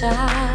distance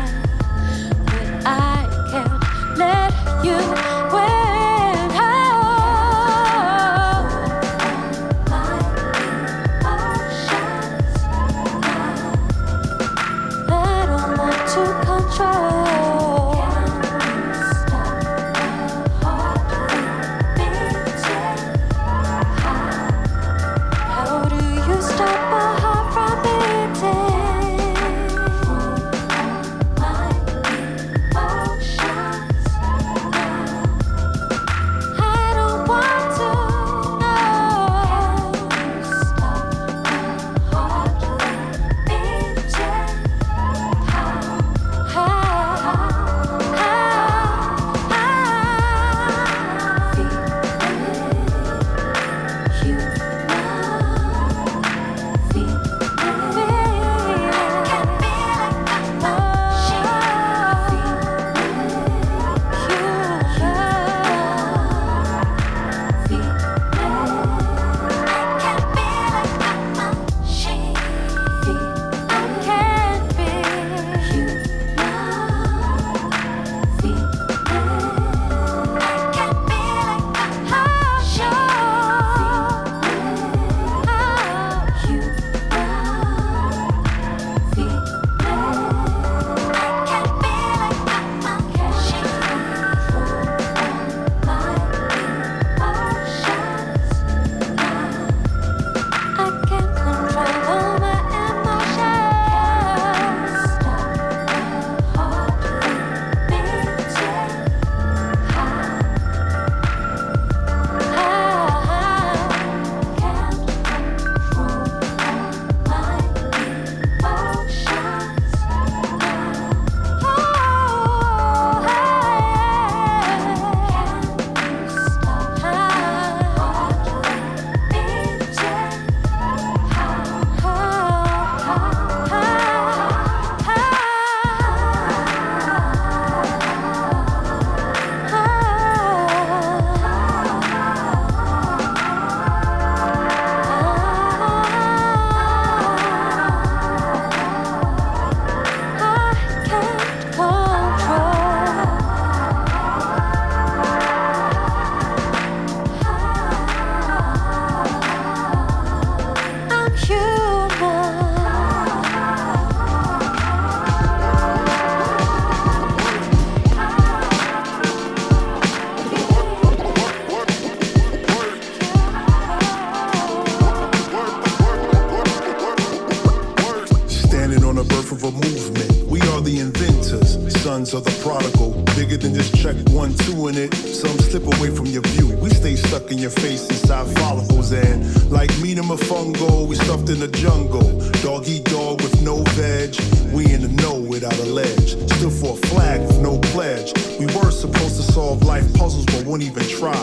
of the prodigal. Bigger than just check one, two in it. Some slip away from your view. We stay stuck in your face inside follicles. And like meat and a fungo, we stuffed in the jungle. Dog eat dog with no veg. We in the know without a ledge. Stood for a flag with no pledge. We were supposed to solve life puzzles, but won't even try.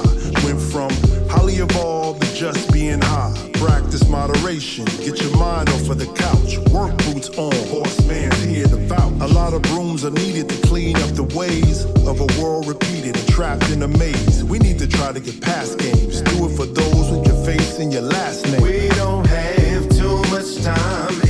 Went from highly evolved to just being high. Practice moderation. Get your mind off of the couch. Work boots on. Horseman's here to vouch. A lot of brooms are needed to clean up the ways of a world repeated and trapped in a maze. We need to try to get past games. Do it for those with your face and your last name. We don't have too much time.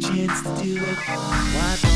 Chance to do it. Why